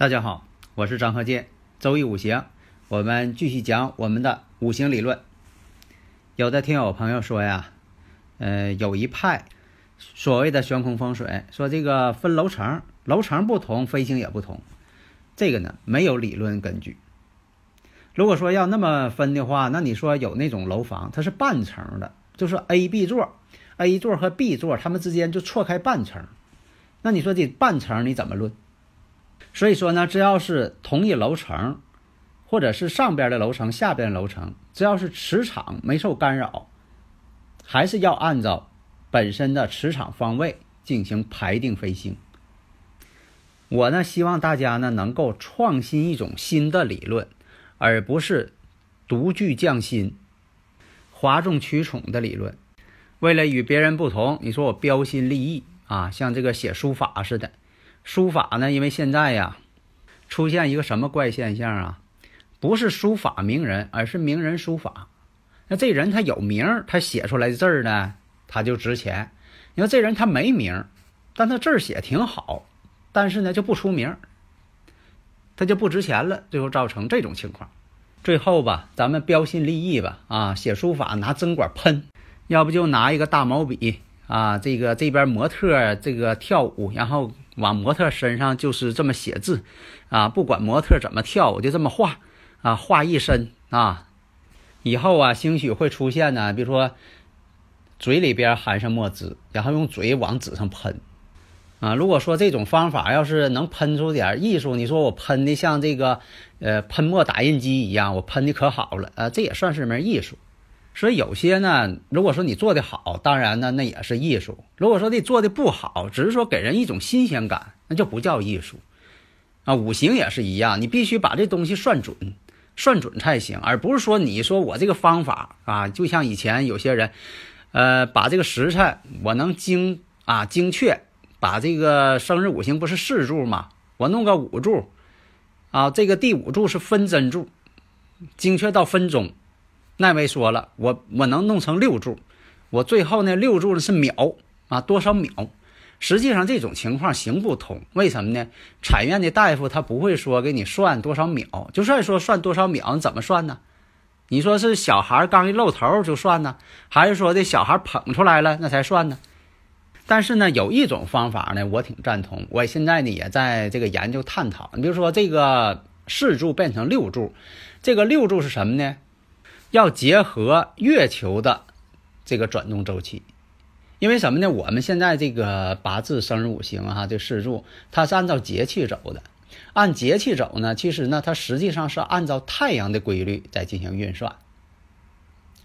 大家好，我是张鹤剑，周易五行，我们继续讲我们的五行理论。有的听友朋友说呀，呃，有一派所谓的悬空风水，说这个分楼层。楼层不同，飞行也不同，这个呢没有理论根据。如果说要那么分的话，那你说有那种楼房，它是半层的，就是 A、B 座，A 座和 B 座它们之间就错开半层，那你说这半层你怎么论？所以说呢，只要是同一楼层，或者是上边的楼层、下边的楼层，只要是磁场没受干扰，还是要按照本身的磁场方位进行排定飞行。我呢，希望大家呢能够创新一种新的理论，而不是独具匠心、哗众取宠的理论。为了与别人不同，你说我标新立异啊，像这个写书法似的。书法呢，因为现在呀，出现一个什么怪现象啊？不是书法名人，而是名人书法。那这人他有名，他写出来的字儿呢，他就值钱。你说这人他没名，但他字儿写挺好。但是呢，就不出名，他就不值钱了，最后造成这种情况。最后吧，咱们标新立异吧，啊，写书法拿针管喷，要不就拿一个大毛笔啊，这个这边模特这个跳舞，然后往模特身上就是这么写字，啊，不管模特怎么跳，我就这么画，啊，画一身啊，以后啊，兴许会出现呢，比如说嘴里边含上墨汁，然后用嘴往纸上喷。啊，如果说这种方法要是能喷出点艺术，你说我喷的像这个，呃，喷墨打印机一样，我喷的可好了啊，这也算是门艺术。所以有些呢，如果说你做的好，当然呢，那也是艺术；如果说你做的不好，只是说给人一种新鲜感，那就不叫艺术。啊，五行也是一样，你必须把这东西算准，算准才行，而不是说你说我这个方法啊，就像以前有些人，呃，把这个时辰我能精啊精确。把这个生日五行不是四柱吗？我弄个五柱，啊，这个第五柱是分针柱，精确到分钟。那位说了，我我能弄成六柱，我最后那六柱呢是秒啊，多少秒？实际上这种情况行不通，为什么呢？产院的大夫他不会说给你算多少秒，就算说算多少秒，你怎么算呢？你说是小孩刚一露头就算呢，还是说这小孩捧出来了那才算呢？但是呢，有一种方法呢，我挺赞同。我现在呢也在这个研究探讨。你比如说，这个四柱变成六柱，这个六柱是什么呢？要结合月球的这个转动周期。因为什么呢？我们现在这个八字生日五行哈，这四柱它是按照节气走的。按节气走呢，其实呢，它实际上是按照太阳的规律在进行运算。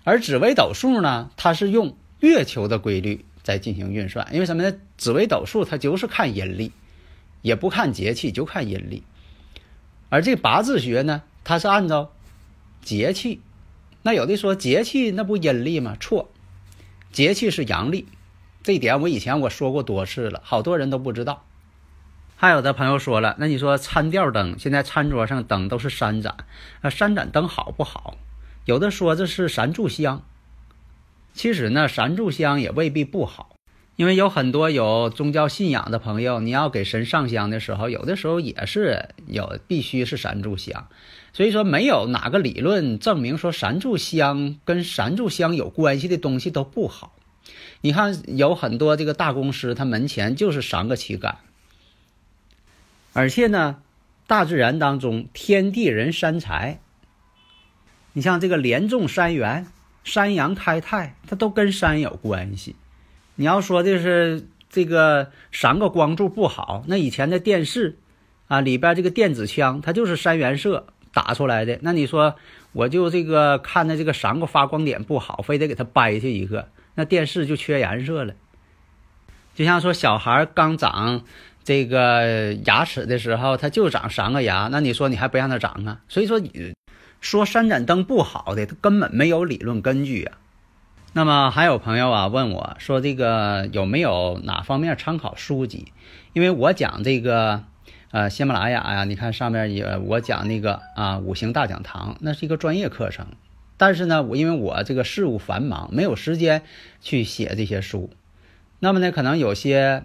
而紫微斗数呢，它是用月球的规律。在进行运算，因为什么呢？紫微斗数它就是看阴历，也不看节气，就看阴历。而这八字学呢，它是按照节气。那有的说节气那不阴历吗？错，节气是阳历。这一点我以前我说过多次了，好多人都不知道。还有的朋友说了，那你说餐吊灯，现在餐桌上灯都是三盏，那三盏灯好不好？有的说这是三炷香。其实呢，三炷香也未必不好，因为有很多有宗教信仰的朋友，你要给神上香的时候，有的时候也是有必须是三炷香。所以说，没有哪个理论证明说三炷香跟三炷香有关系的东西都不好。你看，有很多这个大公司，它门前就是三个旗杆，而且呢，大自然当中天地人三才，你像这个连中三元。山阳开泰，它都跟山有关系。你要说的是这个三个光柱不好，那以前的电视啊里边这个电子枪，它就是三原色，打出来的。那你说我就这个看的这个三个发光点不好，非得给它掰下一个，那电视就缺颜色了。就像说小孩刚长这个牙齿的时候，他就长三个牙，那你说你还不让他长啊？所以说你说三盏灯不好的，他根本没有理论根据啊。那么还有朋友啊问我说这个有没有哪方面参考书籍？因为我讲这个。呃，喜马拉雅呀，你看上面也我讲那个啊，五行大讲堂，那是一个专业课程。但是呢，我因为我这个事务繁忙，没有时间去写这些书。那么呢，可能有些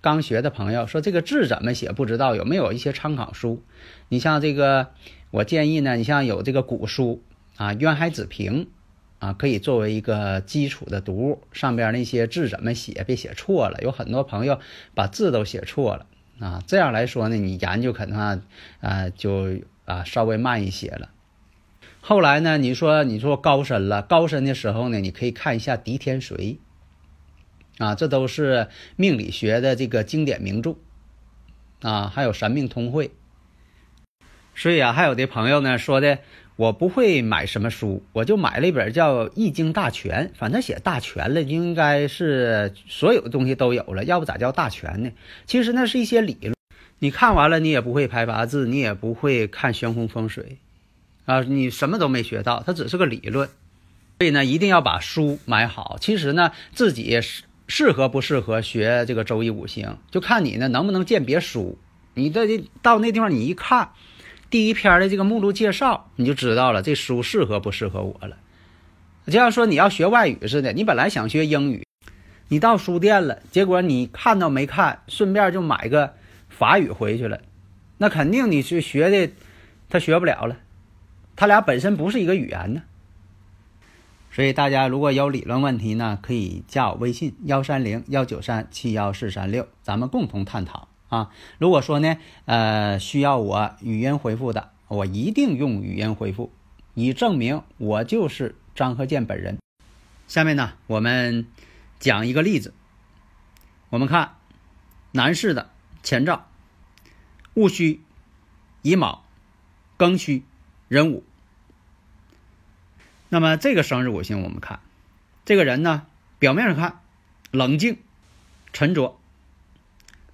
刚学的朋友说这个字怎么写不知道，有没有一些参考书？你像这个，我建议呢，你像有这个古书啊，《渊海子平》啊，可以作为一个基础的读物。上边那些字怎么写，别写错了。有很多朋友把字都写错了。啊，这样来说呢，你研究可能啊，啊就啊稍微慢一些了。后来呢，你说你说高深了，高深的时候呢，你可以看一下狄天髓，啊，这都是命理学的这个经典名著，啊，还有《神命通会》。所以啊，还有的朋友呢说的。我不会买什么书，我就买了一本叫《易经大全》，反正写大全了，应该是所有的东西都有了，要不咋叫大全呢？其实那是一些理论，你看完了，你也不会排八字，你也不会看悬空风水，啊，你什么都没学到，它只是个理论。所以呢，一定要把书买好。其实呢，自己适适合不适合学这个周易五行，就看你呢能不能鉴别书。你这到那地方你一看。第一篇的这个目录介绍，你就知道了这书适合不适合我了。就像说你要学外语似的，你本来想学英语，你到书店了，结果你看都没看，顺便就买个法语回去了，那肯定你是学的，他学不了了。他俩本身不是一个语言呢。所以大家如果有理论问题呢，可以加我微信幺三零幺九三七幺四三六，咱们共同探讨。啊，如果说呢，呃，需要我语音回复的，我一定用语音回复，以证明我就是张鹤健本人。下面呢，我们讲一个例子。我们看男士的前兆：戊戌、乙卯、庚戌、壬午。那么这个生日五行，我们看这个人呢，表面上看冷静、沉着。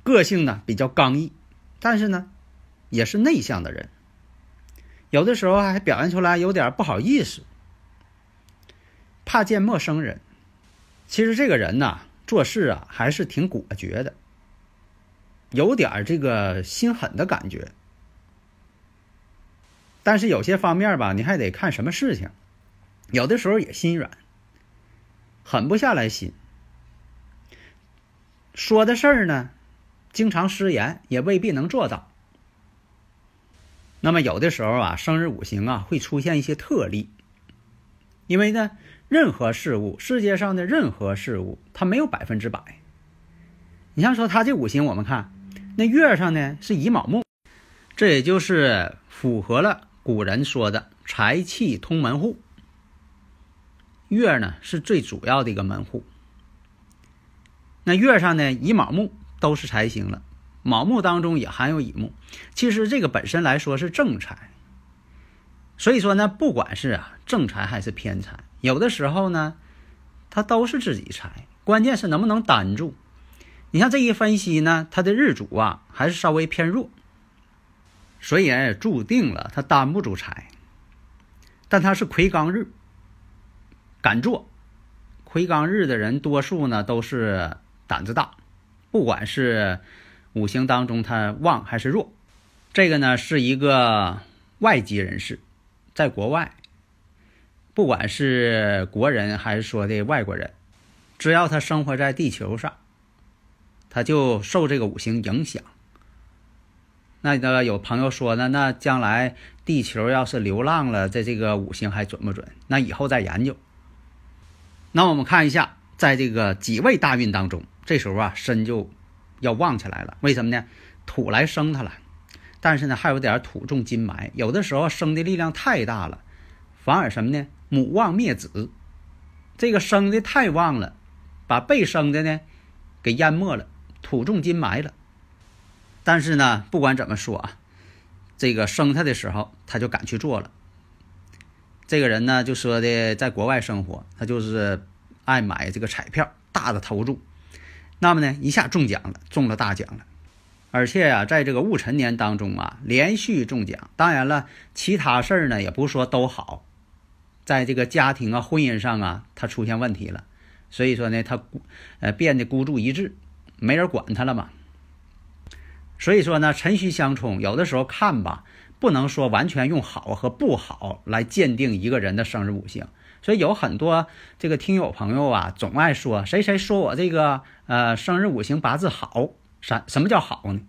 个性呢比较刚毅，但是呢，也是内向的人。有的时候还表现出来有点不好意思，怕见陌生人。其实这个人呢，做事啊还是挺果决的，有点这个心狠的感觉。但是有些方面吧，你还得看什么事情，有的时候也心软，狠不下来心。说的事儿呢。经常失言，也未必能做到。那么有的时候啊，生日五行啊会出现一些特例，因为呢，任何事物，世界上的任何事物，它没有百分之百。你像说他这五行，我们看那月上呢是乙卯木，这也就是符合了古人说的财气通门户。月呢是最主要的一个门户。那月上呢乙卯木。都是财星了，卯木当中也含有乙木，其实这个本身来说是正财，所以说呢，不管是啊正财还是偏财，有的时候呢，它都是自己财，关键是能不能担住。你像这一分析呢，他的日主啊还是稍微偏弱，所以也注定了他担不住财。但他是魁罡日，敢做，魁罡日的人多数呢都是胆子大。不管是五行当中他旺还是弱，这个呢是一个外籍人士，在国外，不管是国人还是说的外国人，只要他生活在地球上，他就受这个五行影响。那个有朋友说呢，那将来地球要是流浪了，在这个五行还准不准？那以后再研究。那我们看一下，在这个几位大运当中。这时候啊，身就要旺起来了。为什么呢？土来生它了，但是呢，还有点土重金埋。有的时候生的力量太大了，反而什么呢？母旺灭子。这个生的太旺了，把被生的呢给淹没了，土重金埋了。但是呢，不管怎么说啊，这个生他的时候，他就敢去做了。这个人呢，就说的在国外生活，他就是爱买这个彩票，大的投注，那么呢，一下中奖了，中了大奖了。而且呀，在这个戊辰年当中啊，连续中奖。当然了，其他事儿呢，也不是说都好，在这个家庭啊、婚姻上啊，他出现问题了，所以说呢，他呃变得孤注一掷，没人管他了嘛。所以说呢，辰戌相冲，有的时候看吧，不能说完全用好和不好来鉴定一个人的生日五行。所以有很多这个听友朋友啊，总爱说谁谁说我这个呃生日五行八字好，啥什么叫好呢？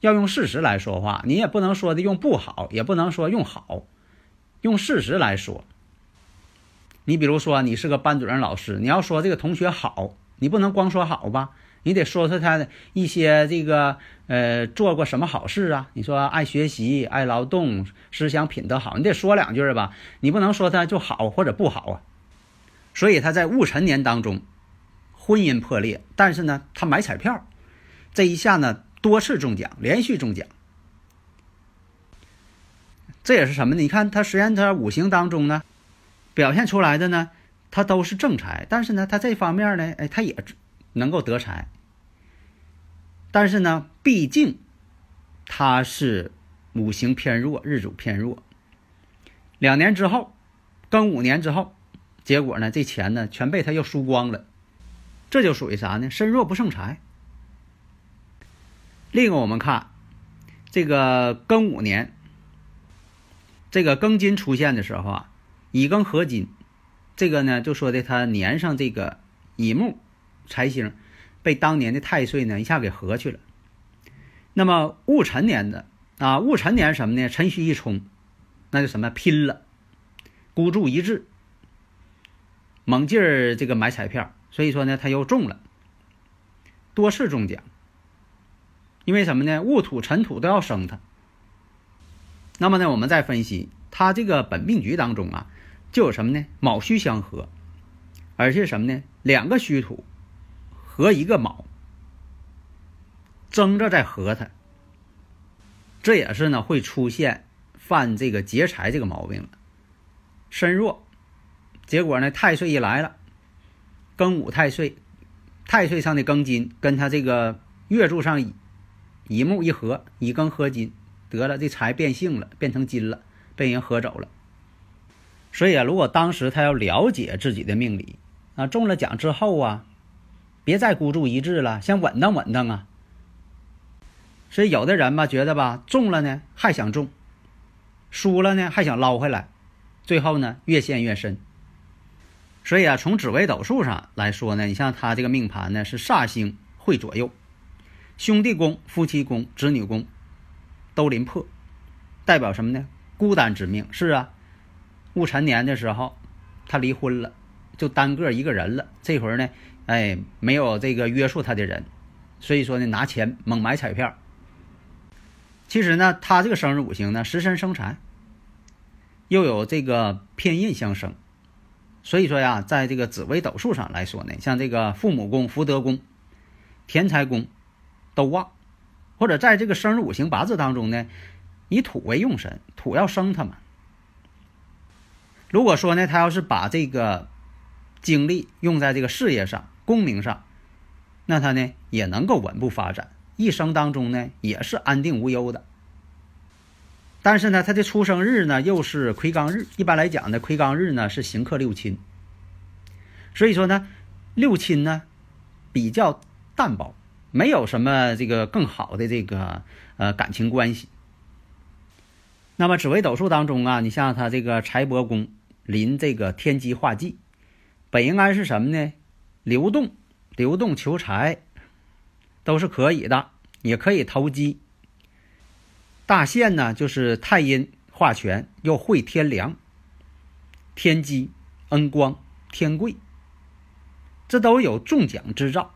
要用事实来说话，你也不能说的用不好，也不能说用好，用事实来说。你比如说，你是个班主任老师，你要说这个同学好，你不能光说好吧？你得说说他的一些这个呃做过什么好事啊？你说爱学习、爱劳动、思想品德好，你得说两句吧？你不能说他就好或者不好啊。所以他在戊辰年当中，婚姻破裂，但是呢，他买彩票，这一下呢多次中奖，连续中奖。这也是什么呢？你看他虽然他五行当中呢表现出来的呢，他都是正财，但是呢，他这方面呢，哎，他也能够得财。但是呢，毕竟他是五行偏弱，日主偏弱。两年之后，庚五年之后，结果呢，这钱呢全被他又输光了，这就属于啥呢？身弱不胜财。另一个，我们看这个庚午年，这个庚金出现的时候啊，乙庚合金，这个呢就说的他年上这个乙木财星。被当年的太岁呢一下给合去了。那么戊辰年的啊，戊辰年什么呢？辰戌一冲，那就什么拼了，孤注一掷，猛劲儿这个买彩票，所以说呢他又中了，多次中奖。因为什么呢？戊土、辰土都要生他。那么呢，我们再分析他这个本命局当中啊，就有什么呢？卯戌相合，而且什么呢？两个戌土。和一个卯，争着在和他，这也是呢会出现犯这个劫财这个毛病了。身弱，结果呢太岁一来了，庚午太岁，太岁上的庚金跟他这个月柱上乙木一合，乙庚合金，得了这财变性了，变成金了，被人合走了。所以啊，如果当时他要了解自己的命理啊，中了奖之后啊。别再孤注一掷了，先稳当稳当啊！所以有的人吧，觉得吧，中了呢还想中，输了呢还想捞回来，最后呢越陷越深。所以啊，从紫微斗数上来说呢，你像他这个命盘呢是煞星会左右，兄弟宫、夫妻宫、子女宫都临破，代表什么呢？孤单之命。是啊，戊辰年的时候他离婚了，就单个一个人了。这会儿呢。哎，没有这个约束他的人，所以说呢，拿钱猛买彩票。其实呢，他这个生日五行呢，食神生财，又有这个偏印相生，所以说呀，在这个紫微斗数上来说呢，像这个父母宫、福德宫、田财宫都旺，或者在这个生日五行八字当中呢，以土为用神，土要生他嘛。如果说呢，他要是把这个精力用在这个事业上，功名上，那他呢也能够稳步发展，一生当中呢也是安定无忧的。但是呢，他的出生日呢又是魁罡日，一般来讲呢，魁罡日呢是刑克六亲，所以说呢，六亲呢比较淡薄，没有什么这个更好的这个呃感情关系。那么紫微斗数当中啊，你像他这个财帛宫临这个天机化忌，本应该是什么呢？流动，流动求财，都是可以的，也可以投机。大限呢，就是太阴化权，又会天梁、天机、恩光、天贵，这都有中奖之兆。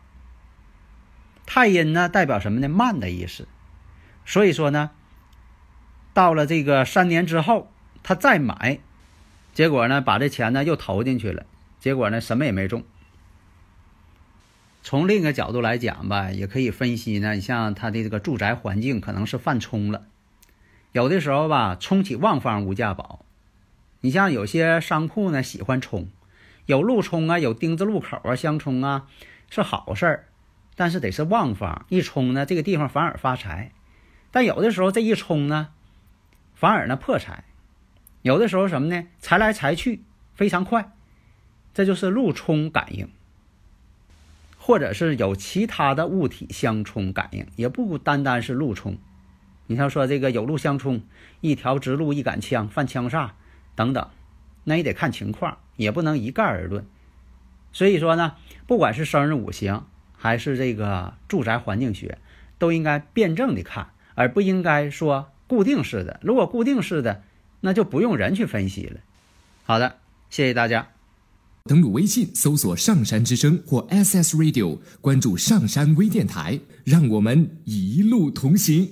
太阴呢，代表什么呢？慢的意思。所以说呢，到了这个三年之后，他再买，结果呢，把这钱呢又投进去了，结果呢，什么也没中。从另一个角度来讲吧，也可以分析呢。你像他的这个住宅环境可能是犯冲了，有的时候吧，冲起旺方无价宝。你像有些商铺呢，喜欢冲，有路冲啊，有丁字路口啊，相冲啊，是好事儿，但是得是旺方，一冲呢，这个地方反而发财。但有的时候这一冲呢，反而呢破财。有的时候什么呢？财来财去非常快，这就是路冲感应，或者是有其他的物体相冲感应，也不单单是路冲。你像说这个有路相冲，一条直路一杆枪犯枪煞等等，那也得看情况，也不能一概而论。所以说呢，不管是生日五行还是这个住宅环境学，都应该辩证的看，而不应该说固定式的。如果固定式的，那就不用人去分析了。好的，谢谢大家。登录微信搜索“上山之声”或 “SS Radio”，关注“上山微电台”，让我们一路同行。